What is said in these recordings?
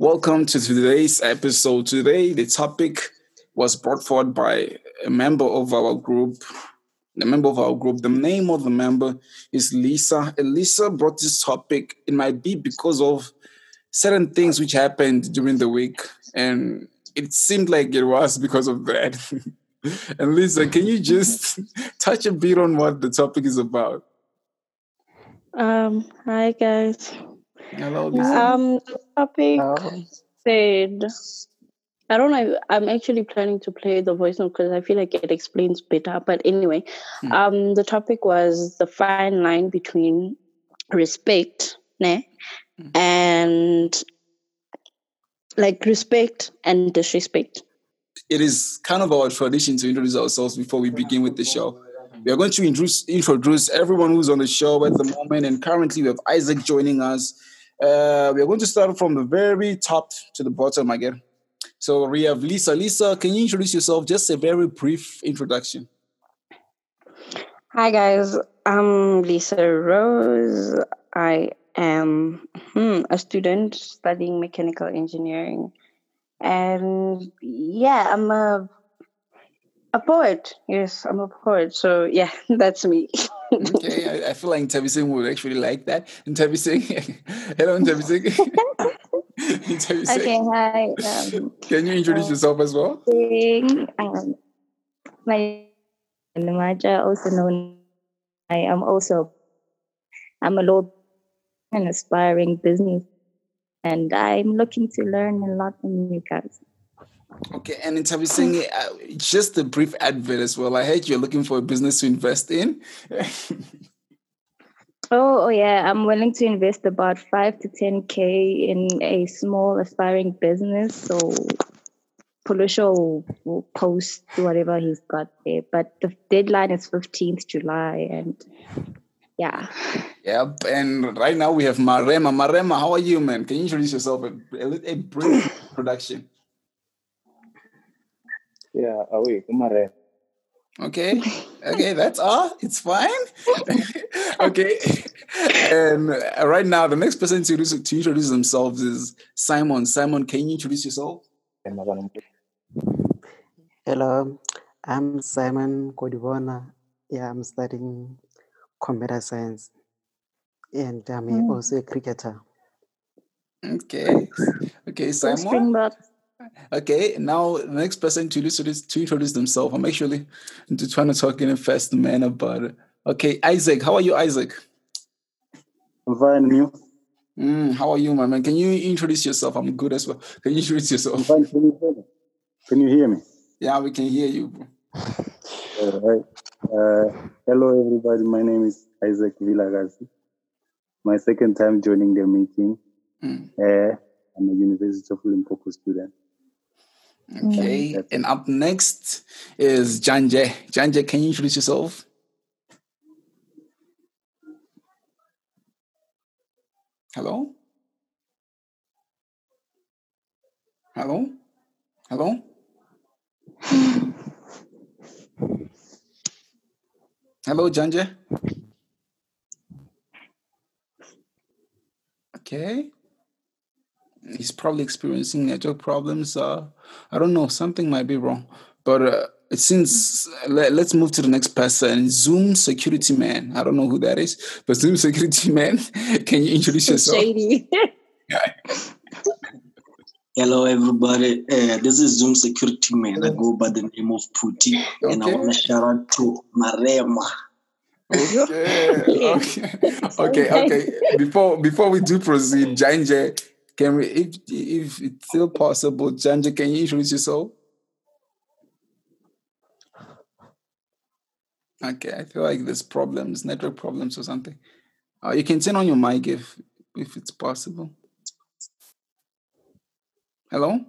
Welcome to today's episode. Today, the topic was brought forward by a member of our group. The member of our group, the name of the member is Lisa. And Lisa brought this topic. It might be because of certain things which happened during the week, and it seemed like it was because of that. and Lisa, can you just touch a bit on what the topic is about? Um, hi guys. Hello, Um, the topic said, I don't know. I'm actually planning to play the voice note because I feel like it explains better. But anyway, Hmm. um, the topic was the fine line between respect, ne, Hmm. and like respect and disrespect. it is kind of our tradition to introduce ourselves before we begin with the show. We are going to introduce, introduce everyone who's on the show at the moment, and currently we have Isaac joining us. Uh, we are going to start from the very top to the bottom again. So we have Lisa. Lisa, can you introduce yourself? Just a very brief introduction. Hi guys, I'm Lisa Rose. I am hmm, a student studying mechanical engineering, and yeah, I'm a a poet. Yes, I'm a poet. So yeah, that's me. Okay, I, I feel like Ntabising would actually like that. Ntabising, hello. Ntabising. Okay, hi. Um, Can you introduce yourself as well? um, my Namaja, also known. I am also. I'm a low and aspiring business, and I'm looking to learn a lot from you guys. Okay, and in saying uh, just a brief advert as well. I heard you're looking for a business to invest in. Oh, oh yeah, I'm willing to invest about five to ten k in a small aspiring business. So, Polusho will, will post whatever he's got there, but the deadline is 15th July, and yeah. yep, and right now we have Marema. Marema, how are you, man? Can you introduce yourself? A, a, a brief introduction. Yeah, away, Kumare. Okay, okay, that's all. It's fine. okay, and right now the next person to introduce, to introduce themselves is Simon. Simon, can you introduce yourself? Hello, I'm Simon Kodibona. Yeah, I'm studying computer science and I'm Mm. also a cricketer. Okay, okay, Go Simon. Okay, now the next person to introduce to introduce themselves. I'm actually trying to talk in a fast manner, but okay, Isaac, how are you, Isaac? I'm fine, you? Mm, how are you, my man? Can you introduce yourself? I'm good as well. Can you introduce yourself? Can you hear me? Can you hear me? Yeah, we can hear you. All right. Uh, hello, everybody. My name is Isaac Villagasi. My second time joining the meeting. Mm, Uh, I'm a University of Limpopo student. Okay, That's- and up next is Janje. Janje, can you introduce yourself? Hello? Hello? Hello? Hello, Janje. Okay. He's probably experiencing network problems. Uh, I don't know. Something might be wrong. But uh, since let, let's move to the next person, Zoom Security Man. I don't know who that is, but Zoom Security Man. Can you introduce yourself? Shady. Hello, everybody. Uh, this is Zoom Security Man. I go by the name of Puti, and I want to shout out to Marema. Okay. Okay. Okay. Okay. Before before we do proceed, Janje, can we if if it's still possible, Janje, can you introduce yourself? Okay, I feel like there's problems, network problems or something. Uh, you can turn on your mic if if it's possible. Hello?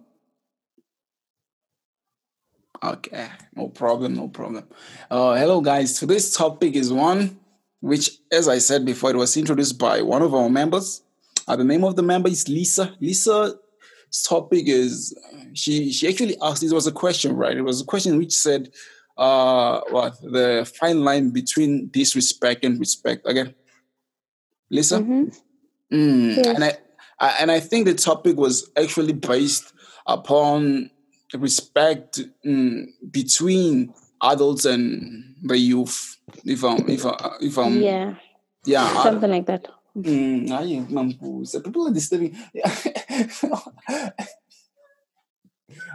Okay, no problem, no problem. Uh, hello, guys. Today's topic is one which, as I said before, it was introduced by one of our members. Uh, the name of the member is Lisa. Lisa's topic is she she actually asked. It was a question, right? It was a question which said, uh, what the fine line between disrespect and respect. Again, Lisa. Mhm. Mm, Yes. And I, I, and I think the topic was actually based upon respect mm, between adults and the youth. If I'm, if I, if I'm, yeah, yeah, something like that. Mm, aye, mambuza. People are disturbing.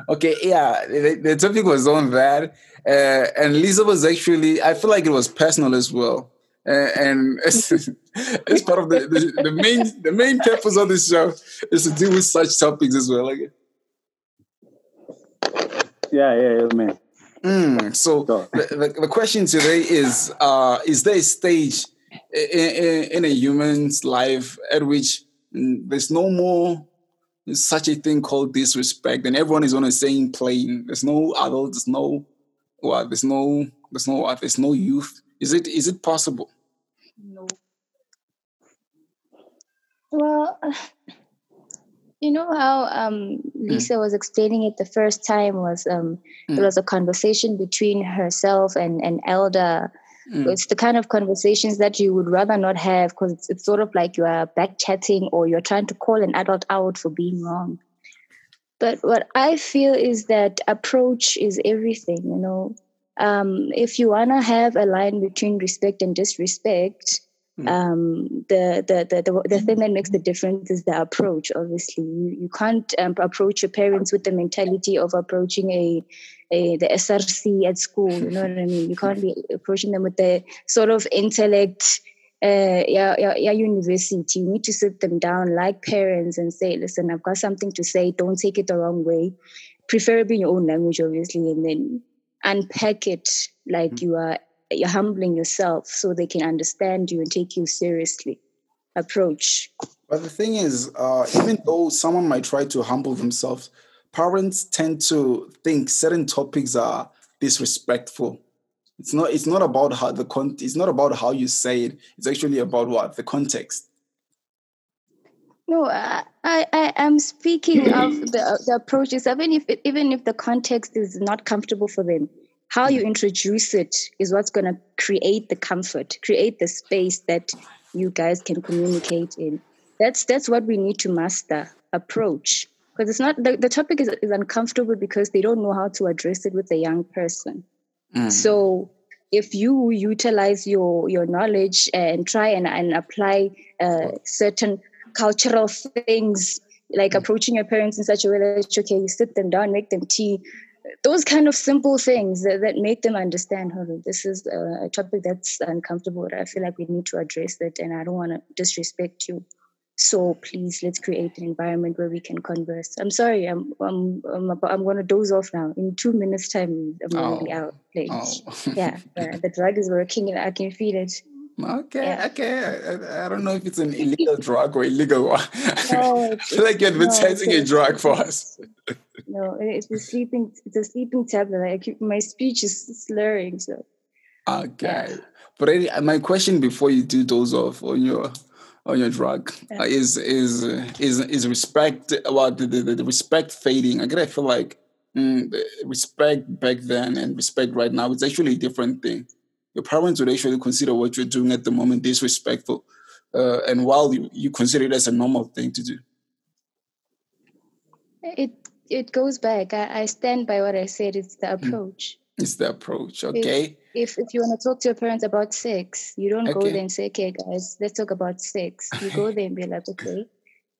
okay, yeah, the, the topic was on that. Uh, and Lisa was actually, I feel like it was personal as well. Uh, and as, as part of the, the, the main the main purpose of this show is to deal with such topics as well. Like, Yeah, yeah, yeah, man. mm, so So, the, the, the question today is: uh, Is there a stage in, in, a human's life at which mm, there's no more such a thing called disrespect, and everyone is on the same plane? There's no adult, there's no what, there's no, there's no there's no youth. Is it is it possible? No. Well, you know how um, Lisa was explaining it the first time was um, Mm. there was a conversation between herself and an elder. Mm. It's the kind of conversations that you would rather not have because it's, it's sort of like you are back chatting or you're trying to call an adult out for being wrong. But what I feel is that approach is everything, you know. Um, if you want to have a line between respect and disrespect. Um, the, the, the, the, thing that makes the difference is the approach, obviously. You, you can't um, approach your parents with the mentality of approaching a, a the SRC at school, you know what I mean? You can't be approaching them with the sort of intellect uh, yeah, yeah, yeah, university. You need to sit them down like parents and say, listen, I've got something to say. Don't take it the wrong way. Preferably in your own language, obviously, and then unpack it like you are you're humbling yourself so they can understand you and take you seriously. Approach. But the thing is, uh, even though someone might try to humble themselves, parents tend to think certain topics are disrespectful. It's not. It's not about how the con. It's not about how you say it. It's actually about what the context. No, I, I, I am speaking of the, the approaches, even if even if the context is not comfortable for them. How you introduce it is what's going to create the comfort, create the space that you guys can communicate in. That's that's what we need to master. Approach, because it's not the, the topic is, is uncomfortable because they don't know how to address it with a young person. Mm. So if you utilize your your knowledge and try and, and apply uh, certain cultural things, like approaching your parents in such a way that okay, you sit them down, make them tea, those kind of simple things that, that make them understand. Oh, this is a, a topic that's uncomfortable. I feel like we need to address it, and I don't want to disrespect you. So please, let's create an environment where we can converse. I'm sorry, I'm I'm I'm, about, I'm going to doze off now. In two minutes' time, I'm going to be Oh. out. Like, Oh. yeah, yeah, the drug is working, and I can feel it. Okay, Yeah. okay. I, I- don't know if it's an illegal drug or illegal one. No, I feel like you're no, advertising a a- drug for us. No, it's a sleeping. It's a sleeping tablet. I keep, my speech is slurring. So Okay. But any, my question before you do those off on your on your drug Yeah. uh, is is is is respect about the, the, the respect fading. I gotta feel like mm, respect back then and respect right now it's actually a different thing. Your parents would actually consider what you're doing at the moment disrespectful, uh, and while you, you consider it as a normal thing to do. it it goes back. I, I stand by what I said. It's the approach. It's the approach, okay? If if you want to talk to your parents about sex, you don't go there and say, "Okay, guys, let's talk about sex." You go there and be like, "Okay."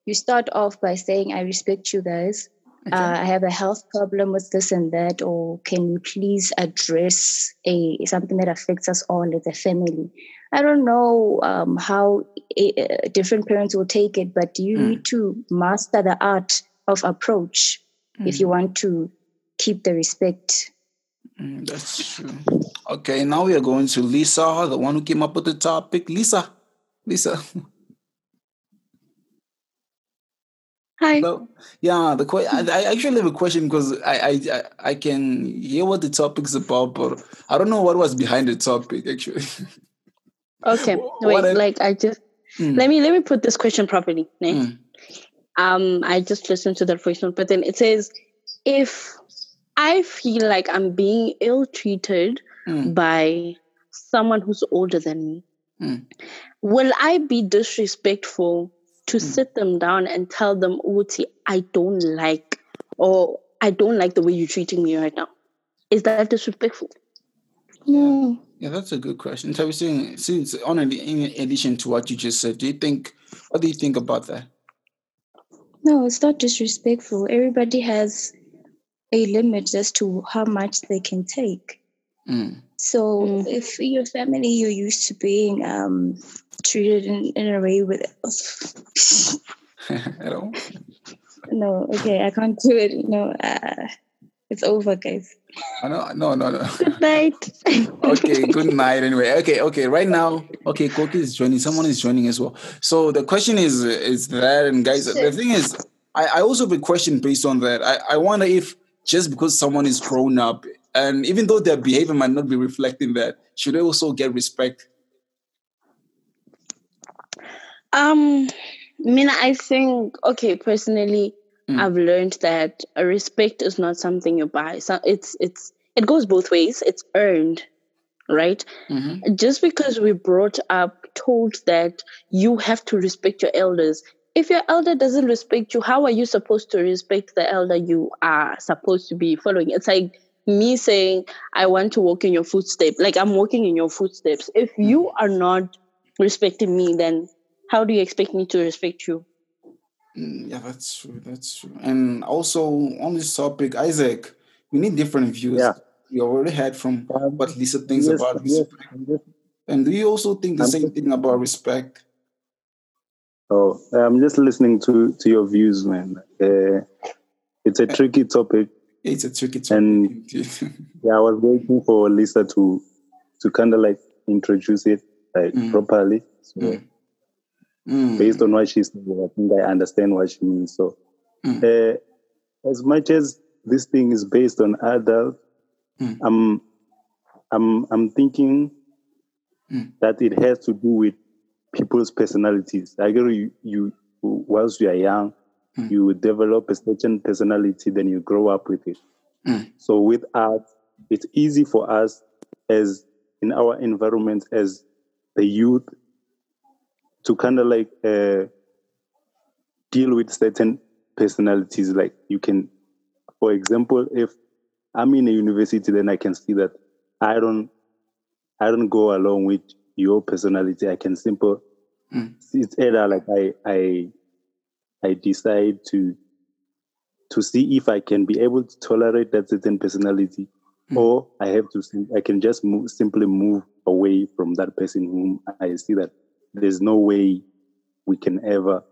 You start off by saying, "I respect you guys. Okay. Uh, I have a health problem with this and that, or can you please address a something that affects us all as a family?" I don't know um, how uh, different parents will take it, but you Mm. need to master the art of approach if you want to keep the respect. Mm, that's true. Okay, now we are going to Lisa, the one who came up with the topic. Lisa, Lisa. Hi. So, yeah, the que- I, I actually have a question because I, I I I can hear what the topic's about, but I don't know what was behind the topic actually. Okay. Wait, I- like I just Mm, let me let me put this question properly. mm, Um, I just listened to that voice note, but then it says, if I feel like I'm being ill treated mm, by someone who's older than me, Mm. will I be disrespectful to sit them down and tell them, Uti, I don't like, or I don't like the way you're treating me right now. Is that disrespectful? No. Yeah, that's a good question. So, since on in addition to what you just said, do you think? What do you think about that? No, it's not disrespectful. Everybody has a limit as to how much they can take. Mm. So Mm. if your family you're used to being um, treated in, in a way with Hello. no, okay, I can't do it. No, uh, it's over, guys. I know. No, no, no. Good night. okay, good night anyway. Okay, okay. Right now, okay, Koki is joining. Someone is joining as well. So the question is is that and guys, the thing is, I, I also have a question based on that. I, I wonder if just because someone is grown up and even though their behavior might not be reflecting that, should they also get respect? Um, Mina, I think okay. Personally, Mm. I've learned that respect is not something you buy. So it's it's it goes both ways. It's earned, right? Mm-hmm. Just because we brought up told that you have to respect your elders. If your elder doesn't respect you, how are you supposed to respect the elder you are supposed to be following? It's like me saying, I want to walk in your footsteps. Like I'm walking in your footsteps. If you are not respecting me, then how do you expect me to respect you? Mm, yeah, that's true. That's true. And also on this topic, Isaac, we need different views. Yeah. We already heard from Um, what Lisa thinks yes, about respect. yes. And do you also think the I'm same thing about respect? Oh, I'm just listening to to your views, man. Uh, it's a tricky topic. It's a tricky topic. And- Yeah, I was waiting for Lisa to to kind of like introduce it like Mm. properly. So Mm. Mm. based on what she said, I think I understand what she means. So, Mm. uh, as much as this thing is based on adult, Mm. I'm I'm I'm thinking Mm. that it has to do with people's personalities. I agree. You, you whilst you are young, Mm. you develop a certain personality, then you grow up with it. Mm. So with art, it's easy for us as in our environment as the youth to kind of like uh, deal with certain personalities. Like you can, for example, if I'm in a university, then I can see that I don't, I don't go along with your personality. I can simple. Mm. It's either like I, I, I decide to, to see if I can be able to tolerate that certain personality, Mm. or I have to. I can just move, simply move away from that person whom I see that there's no way we can ever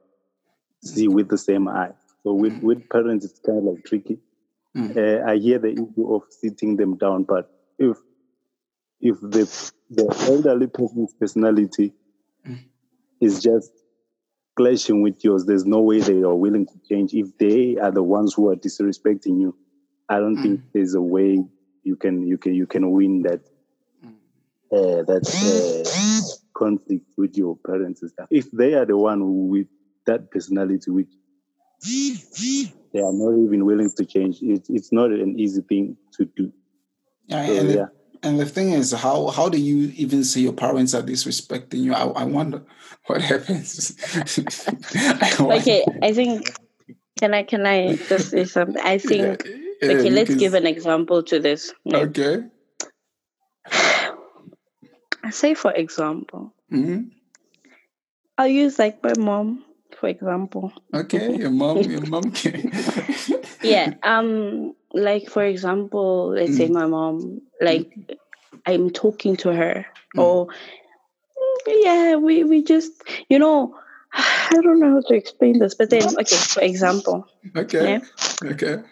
see with the same eye. So with, with parents, it's kind of like tricky. Mm. Uh, I hear the issue of sitting them down, but if if the the elderly person's personality Mm. is just clashing with yours, there's no way they are willing to change. If they are the ones who are disrespecting you, I don't think Mm. there's a way you can you can you can win that Mm. uh, that uh, conflict with your parents and stuff. If they are the one who with that personality, which they are not even willing to change, it, it's not an easy thing to do. Yeah, So, and, the, yeah. and the thing is, how how do you even say your parents are disrespecting you? I, I wonder what happens. I wonder. Okay, I think can I can I just say something? I think Yeah, okay, let's give an example to this. Yeah. Okay. Say for example, hmm I'll use like my mom, for example. Okay. Your mom. Your mom. Can... Yeah. Um. Like for example, let's say Mm. my mom. Like I'm talking to her, Mm. or "Mm, yeah, we we just you know. I don't know how to explain this, but then okay. For example, Okay. Yeah. Okay.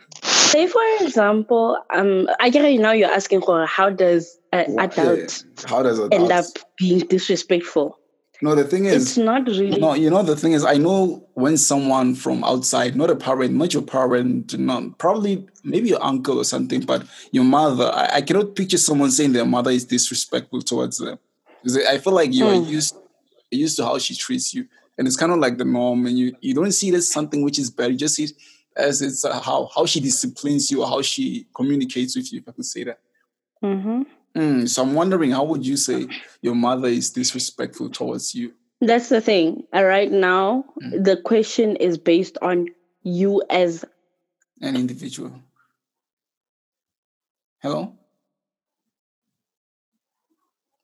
Say for example, um, I get it now. You're asking for how does an adult yeah. How does it end up being disrespectful? No, the thing is, It's not really. no, you know, the thing is, I know when someone from outside, not a parent, not your parent, not probably maybe your uncle or something, but your mother, I, I cannot picture someone saying their mother is disrespectful towards them. 'Cause I feel like you are Mm. used used to how she treats you, and it's kind of like the norm, and you you don't see it as something which is bad. You just see as it's uh, how how she disciplines you, how she communicates with you. If I could say that. Mm-hmm. Mm, so I'm wondering, how would you say your mother is disrespectful towards you? That's the thing. Uh, Right now, Mm. the question is based on you as An individual. Hello?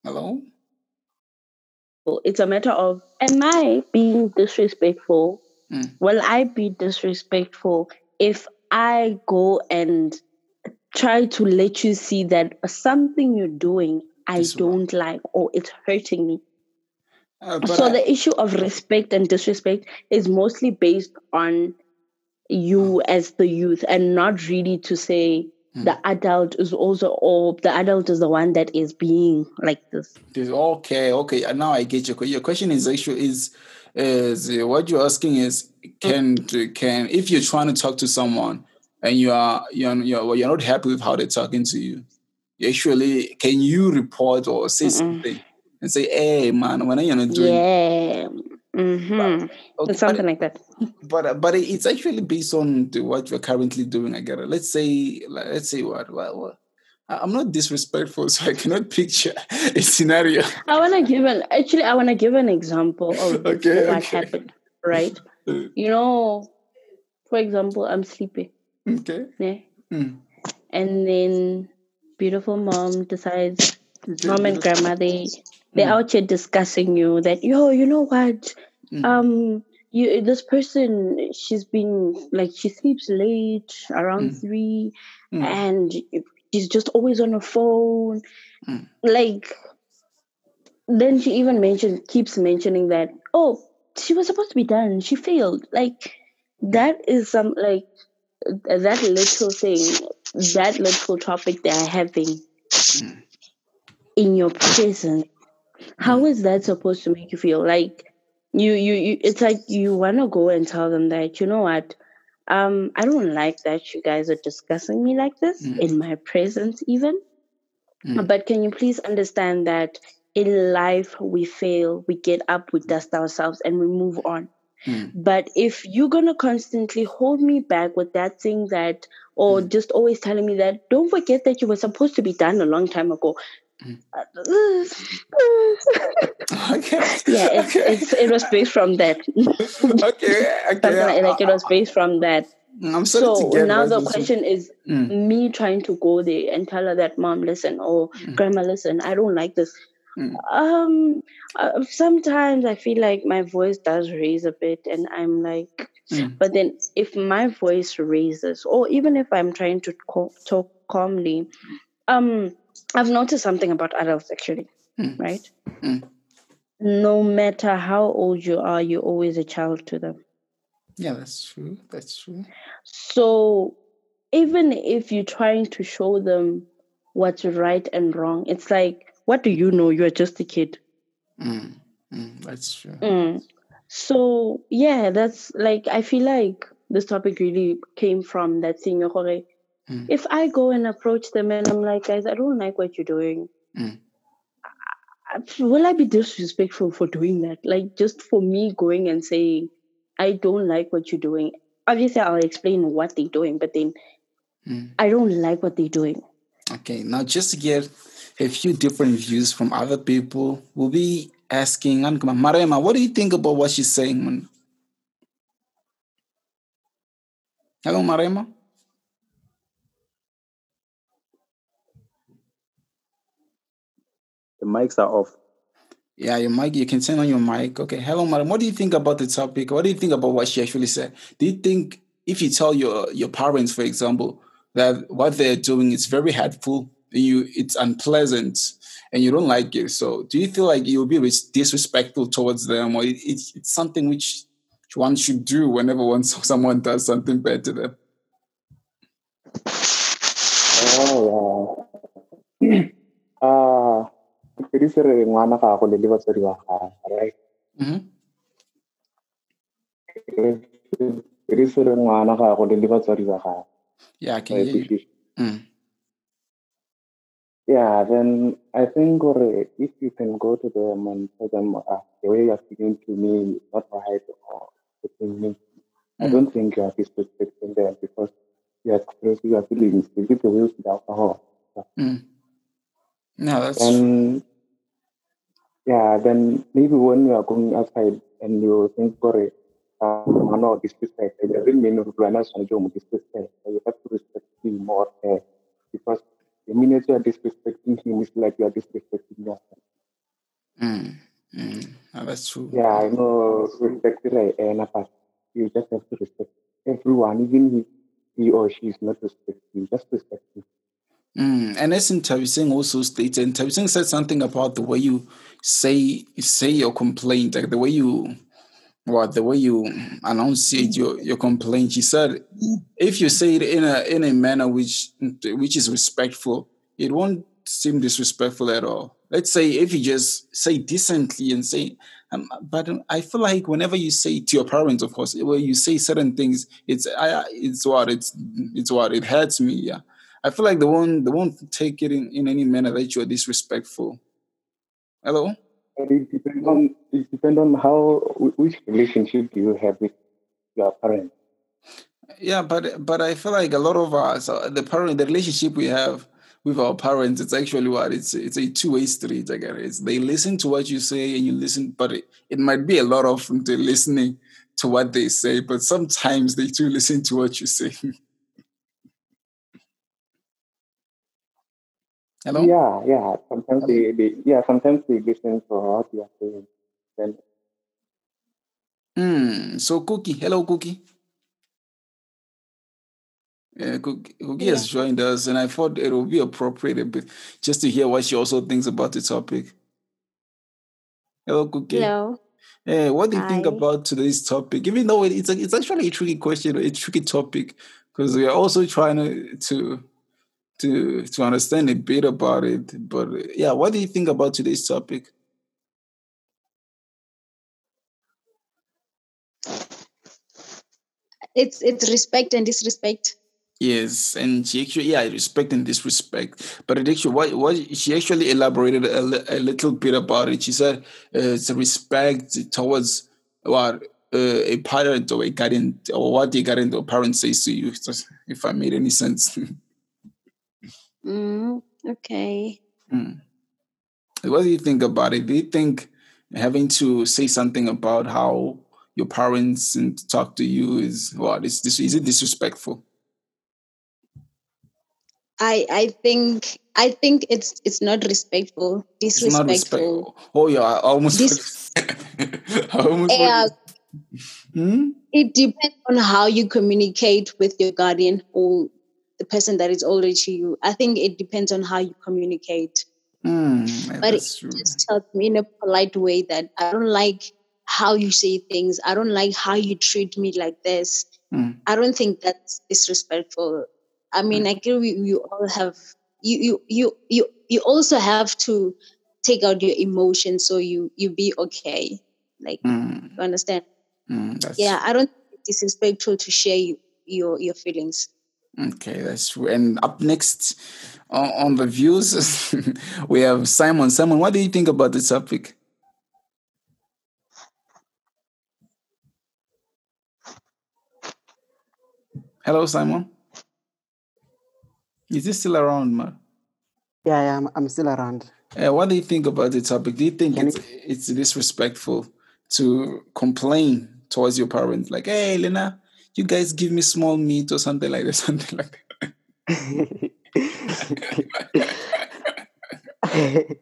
Hello? it's a matter of am I being disrespectful? Mm. Will I be disrespectful if I go and try to let you see that something you're doing I don't like or it's hurting me? Uh, so I- the issue of respect and disrespect is mostly based on you as the youth and not really to say Hmm. the adult is also or the adult is the one that is being like this Okay, okay. uh, Now I get your your question. Is actually is is what you're asking is can can if you're trying to talk to someone and you are you're you're, well, you're not happy with how they're talking to you, you actually can you report or say Mm-mm. something and say, "Hey, man, when are you not doing?" yeah hmm Okay, something like that but but it's actually based on the, what you're currently doing. I get it. Let's say let's say what what I- I'm not disrespectful, so I cannot picture a scenario. i want to give an actually i want to give an example of Okay, what okay. happened right you know for example i'm sleeping Okay. yeah? Mm. and then beautiful mom decides Okay, mom and grandma they they're Mm. out here discussing you that yo you know what Mm. um you this person she's been like she sleeps late around Mm. three Mm. and she's just always on her phone. Mm. like then she even mentions keeps mentioning that oh she was supposed to be done. She failed. Like that is some like that little thing that little topic they're having Mm. in your presence. How is that supposed to make you feel? Like you you, you it's like you want to go and tell them that you know what um i don't like that you guys are discussing me like this Mm. in my presence even Mm. but can you please understand that in life we fail we get up we dust ourselves and we move on Mm. but if you're gonna constantly hold me back with that thing that or Mm. just always telling me that don't forget that you were supposed to be done a long time ago Mm. Okay. yeah it's, okay. it's it was based from that okay. Okay. like, like it was based from that I'm so now the question is Mm. me trying to go there and tell her that mom listen or Mm. grandma listen i don't like this Mm. um uh, sometimes i feel like my voice does raise a bit and i'm like Mm. but then if my voice raises or even if i'm trying to co- talk calmly um i've noticed something about adults actually Mm. right Mm. no matter how old you are you're always a child to them Yeah, that's true. That's true. So even if you're trying to show them what's right and wrong, it's like, what do you know? You're just a kid. Mm. That's true. Mm. So yeah, that's like I feel like this topic really came from that thing. Mm. If I go and approach them and I'm like, guys, I don't like what you're doing. Mm. Will I be disrespectful for doing that? Like just for me going and saying, I don't like what you're doing. Obviously, I'll explain what they're doing, but then Mm. I don't like what they're doing. Okay, now just to get a few different views from other people, we'll be asking Ankama, Marema, what do you think about what she's saying? Hello, Marema. The mics are off. Yeah, your mic, you can turn on your mic. Okay, hello, madam. What do you think about the topic? What do you think about what she actually said? Do you think if you tell your your parents, for example, that what they're doing is very hurtful, you it's unpleasant, and you don't like it, so do you feel like you'll be disrespectful towards them, or it, it's it's something which one should do whenever one, someone does something bad to them? Oh, wow. Ah, pwede sir ngwana ako le le batswadi ba gago, right? hmm Pwede sir ngwana ako le le batswadi ba gago. Yeah, I can Right, hear you. Mm. Yeah, then I think or if you can go to them and tell them uh, the way you're speaking to me is not right or putting me, I Mm. don't think you are disrespecting them because you are expressing your feelings. You give the will to the alcohol. Mm. No, that's. And yeah, then maybe when you are going outside and you think, "Correct, um, I know disrespect," it doesn't mean you disrespect. You have to respect him more uh, because the minute you are disrespecting him, it's like you are disrespecting yourself. Mm. Mm. Oh, that's true. Yeah, I know respect but you just have to respect everyone, even if he or she is not respecting you, just respect him. Mm. And as in Tavising also stated, Tavising said something about the way you say say your complaint, like the way you what the way you enunciate your, your complaint. She said if you say it in a in a manner which which is respectful, it won't seem disrespectful at all. Let's say if you just say decently and say, um, but I feel like whenever you say to your parents, of course, where you say certain things, it's I, it's what it's it's what it hurts me. Yeah, I feel like they won't they won't take it in, in any manner that you are disrespectful. Hello. But it depends on it depends on how which relationship do you have with your parents. Yeah, but but I feel like a lot of us, uh, the parent, the relationship we have with our parents, it's actually what it's it's a two way street. I guess it's, they listen to what you say and you listen, but it, it might be a lot of them listening to what they say, but sometimes they do listen to what you say. Hello. Yeah, yeah. Sometimes they, they yeah sometimes they listen for what you are saying. Then Hmm. So Cookie, hello Cookie. Yeah, Cookie, Cookie Yeah. has joined us, and I thought it would be appropriate a bit just to hear what she also thinks about the topic. Hello, Cookie. Hello. Hey, what do you think about today's topic? Even though it- it's a, it's actually a tricky question, a tricky topic, because we are also trying to to to to understand a bit about it. But yeah, what do you think about today's topic? It's it's respect and disrespect. Yes, and she actually, yeah, respect and disrespect. But it actually, what, what she actually elaborated a, a little bit about it. She said uh, it's a respect towards what uh, a parent or a guardian or what a guardian or parent says to you. If I made any sense. Mm, okay. Mm. What do you think about it? Do you think having to say something about how your parents and talk to you is what is this? Is it disrespectful? I I think I think it's it's not respectful. It's not Disrespectful. respectful. Oh yeah, I almost. Dis- I almost. yeah, Hmm? it depends on how you communicate with your guardian or the person that is older to you. I think it depends on how you communicate. Yeah, But it true. just tells me in a polite way that I don't like how you say things. I don't like how you treat me like this. Hmm. I don't think that's disrespectful. I mean, I agree. We, you all have you you you you you also have to take out your emotions so you you be okay. Like Hmm, you understand? hmm, Yeah, I don't think it's disrespectful to share you, your your feelings. Okay. That's true. And up next on, on the views, we have Simon. Simon, what do you think about the topic? Hello, Simon. Is this still around, man? Yeah, yeah, I'm, I'm still around. Uh, what do you think about the topic? Do you think Can it's it's disrespectful to complain towards your parents, like, "Hey, Lena, you guys give me small meat or something like that, something like that.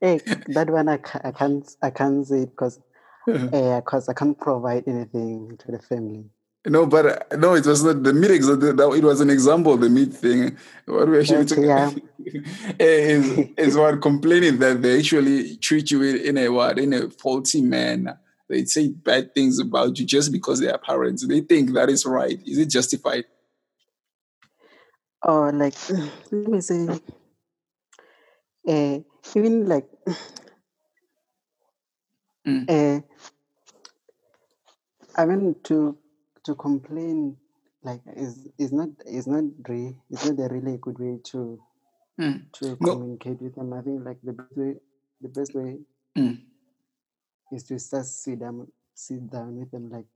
hey, that one I, I can't I can't say it because that?" Uh-huh. because eh, I can't provide anything to the family. no, but uh, no, it was not the meat. ex- that- that- It was an example the meat thing. What we actually took Okay, yeah. Eh, is is what complaining that they actually treat you in a what in a faulty manner. They say bad things about you just because they are parents. They think that is right. Is it justified? or like let me say uh, even like Mm. uh, I mean to to complain like is is not is not re, is not a really good way to Mm. to No. communicate with them. I think like the best way the best way Mm. Is to just sit down sit down with them like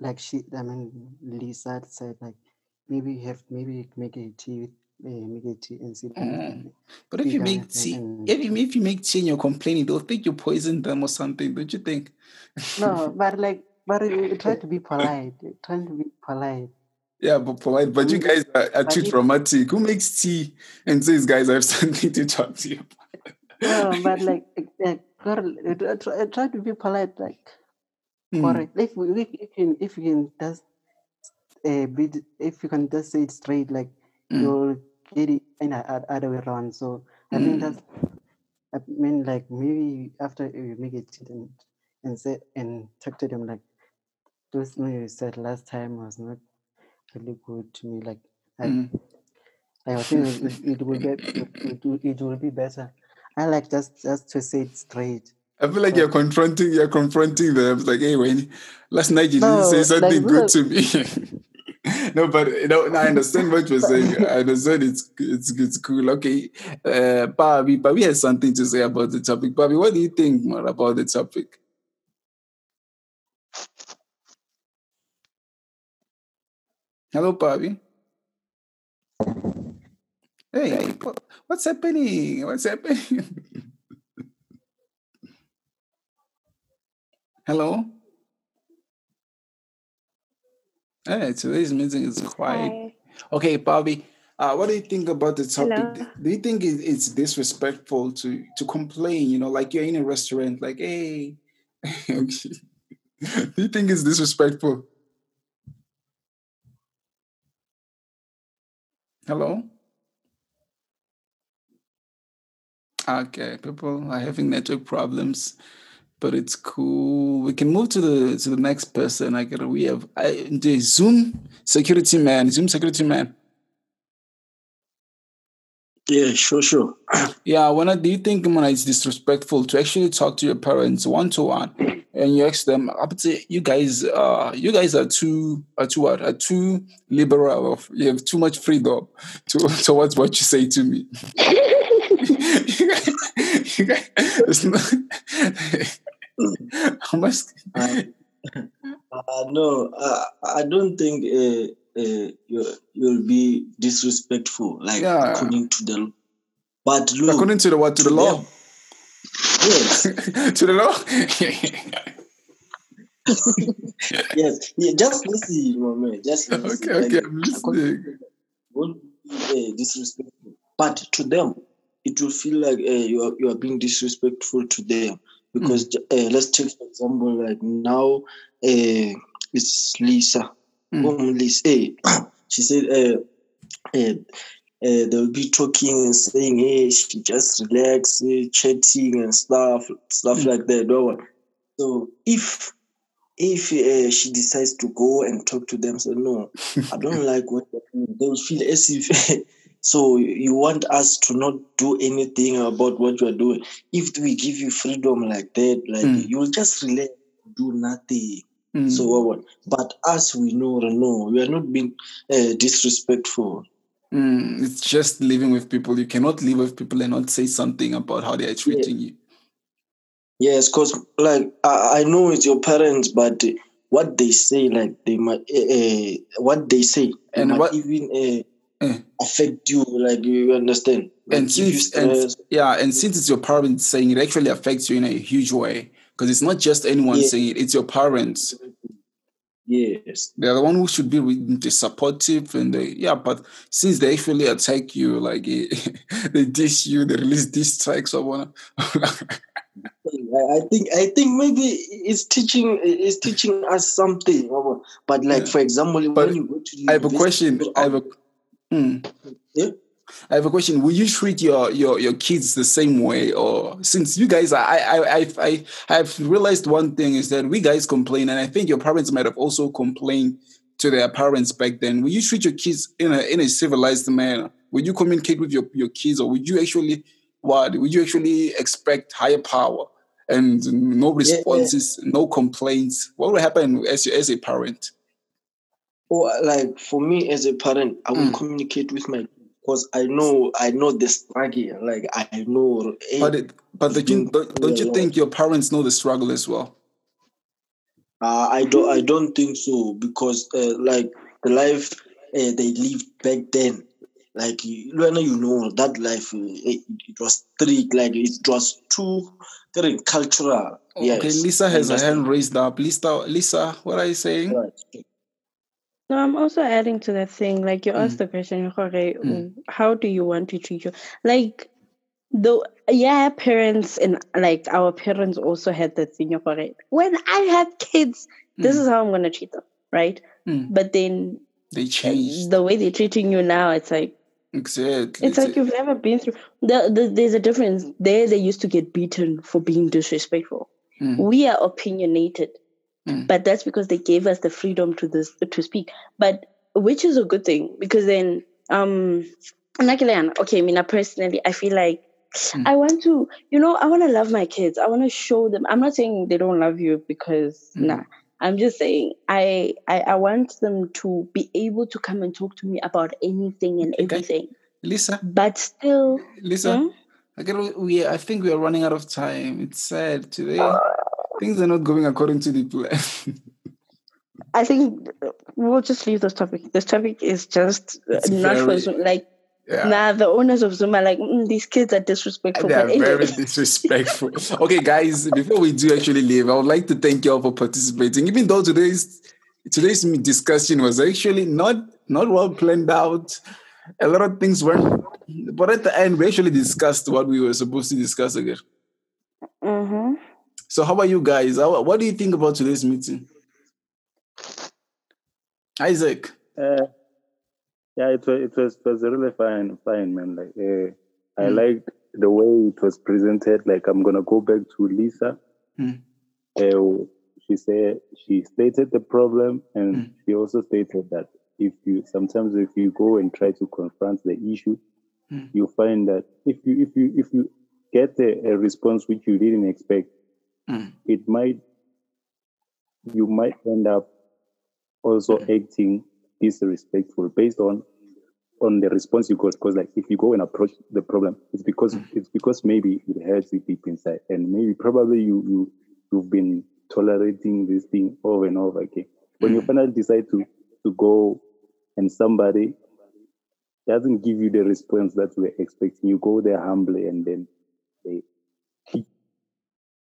like she I mean Lisa said like maybe you have maybe make a tea with uh, make a tea and sit Mm. But if you make tea, and- if you, if you make tea and you're complaining, they'll think you poisoned them or something, don't you think? No, but like, but you try to be polite. Trying to be polite. Yeah, but polite. But you Mm. guys are, are too dramatic. Who makes tea and says, guys, I have something to talk to you about? No, but like, like, girl, try, try to be polite. Like, Mm. correct. If we, if you can, if you can just, uh, be, if you can just say it straight, like Mm. you'll get it in a oth- other way around. So I think Mm. that's, I mean, like maybe after you make it and and say and talk to them like, those things you said last time was not really good to me. Like, I, Mm. I think it, it, it will get it, it, it will be better. I like just just to say it straight. I feel like you're confronting, you're confronting them. It's like, hey, Wayne, last night you No, didn't say like, something good to me. no, but you know, I understand what you're saying. I understand it's it's it's cool. Okay, uh, Bobby, Bobby has something to say about the topic. Bobby, what do you think more about the topic? Hello, Bobby. Hey, what- what's happening? What's happening? Hello. Hey, today's meeting is quiet. Hi. Okay, Bobby. Uh, what do you think about the topic? Hello. Do you think it's disrespectful to to complain? You know, like you're in a restaurant, like, hey. Do you think it's disrespectful? Hello. Okay, people are having network problems, but it's cool. We can move to the to the next person. I get we have I, the Zoom security man. Zoom security man. Yeah, sure, sure. Yeah, when I, do you think when it's disrespectful to actually talk to your parents one to one, and you ask them, I would say you guys, uh, you guys are too, are too what, are too liberal. Of you have too much freedom to towards what you say to me. you guys, you guys, it's not, how much? Uh, uh, no, uh, I don't think uh, uh, you you'll be disrespectful, like Yeah. according to the. But look, According to the what to the law, them, yes, to the law. yes, yeah, just listen, my man. Just listen. okay, okay, like, I'm listening. to won't be uh, disrespectful, but to them, it will feel like uh, you are you are being disrespectful to them because uh, let's take for example, like now, uh, it's Lisa. Mm. Um, Lisa, eh, she said, uh, uh, uh, they'll be talking and saying, "Hey, she just relax, chatting and stuff, stuff Mm. like that." So if if uh, she decides to go and talk to them, say, "No, I don't like what you're doing," they will feel as if. so you want us to not do anything about what you are doing. If we give you freedom like that, like Mm. you'll just relax, do nothing. Mm. So what? But us, we know, no, we are not being uh, disrespectful. Mm, it's just living with people. You cannot live with people and not say something about how they are treating you. Yes, because like I, I know it's your parents, but what they say, like they might, uh, uh, what they say, And what- even uh, Eh. affect you. Like you understand? Like And since and, yeah, and since it's your parents saying it actually affects you in a huge way because it's not just anyone Yeah. saying it; it's your parents. Yes. They're the one who should be really supportive and they, yeah. But since they actually attack you, like eh, they diss you, they release diss tracks or what. I I think I think maybe it's teaching it's teaching us something. But like Yeah. for example, But when you go to I have a question. I have a. Hmm. Yeah. I have a question. Will you treat your your your kids the same way, or since you guys are, I I I I I've realized one thing is that we guys complain, and I think your parents might have also complained to their parents back then. Will you treat your kids in a in a civilized manner? Would you communicate with your your kids, or would you actually what? Would you actually expect higher power and no Yeah, yeah. responses, no complaints? What will happen as you as a parent? Or like for me as a parent, I will Mm. communicate with my because I know I know the struggle. Like I know. But it, but it's don't you, don't, don't you think your parents know the struggle as well? Uh, I don't. I don't think so because uh, like the life uh, they lived back then, like when you know that life uh, it, it was strict, like it was too very cultural. yes. Okay, Lisa has her hand raised up. Lisa, Lisa, what are you saying? Right. No, I'm also adding to that thing. Like you asked the question, Mm. how do you want to treat you? Like though yeah, parents and like our parents also had that thing. When I had kids, this Mm. is how I'm gonna treat them, right? Mm. But then They change the way they're treating you now, it's like Exactly. it's like you've never been through the, the, there's a difference. There they used to get beaten for being disrespectful. Mm. We are opinionated. Mm. But that's because they gave us the freedom to this to speak. But which is a good thing because then um okay, Mina personally, I feel like Mm. I want to, you know, I want to love my kids. I want to show them. I'm not saying they don't love you because Mm. nah. I'm just saying I, I I want them to be able to come and talk to me about anything and Okay. everything. Lisa, But still, Lisa, Hmm? I get we. I think we are running out of time. It's sad today. Things are not going according to the plan. I think we'll just leave this topic. This topic is just It's not for very- Zoom. Like, yeah. nah, the owners of Zoom are like, mm, these kids are disrespectful. They are anyway, very disrespectful. okay, guys, before we do actually leave, I would like to thank you all for participating. Even though today's today's discussion was actually not not well planned out, a lot of things weren't. But at the end, we actually discussed what we were supposed to discuss again. hmm So, how about you guys? How, what do you think about today's meeting, Isaac? Uh, yeah, it was it was it was really fine, fine, man. Like uh, I Mm. liked the way it was presented. Like I'm gonna go back to Lisa. Mm. Uh, she said she stated the problem, and Mm. she also stated that if you sometimes if you go and try to confront the issue, Mm. you find that if you if you if you get a, a response which you didn't expect, Mm. it might you might end up also acting disrespectful based on on the response you got because like if you go and approach the problem it's because it's because maybe it hurts you deep inside and maybe probably you you you've been tolerating this thing over and over again when you Mm. finally decide to to go and somebody doesn't give you the response that were expecting you go there humbly and then they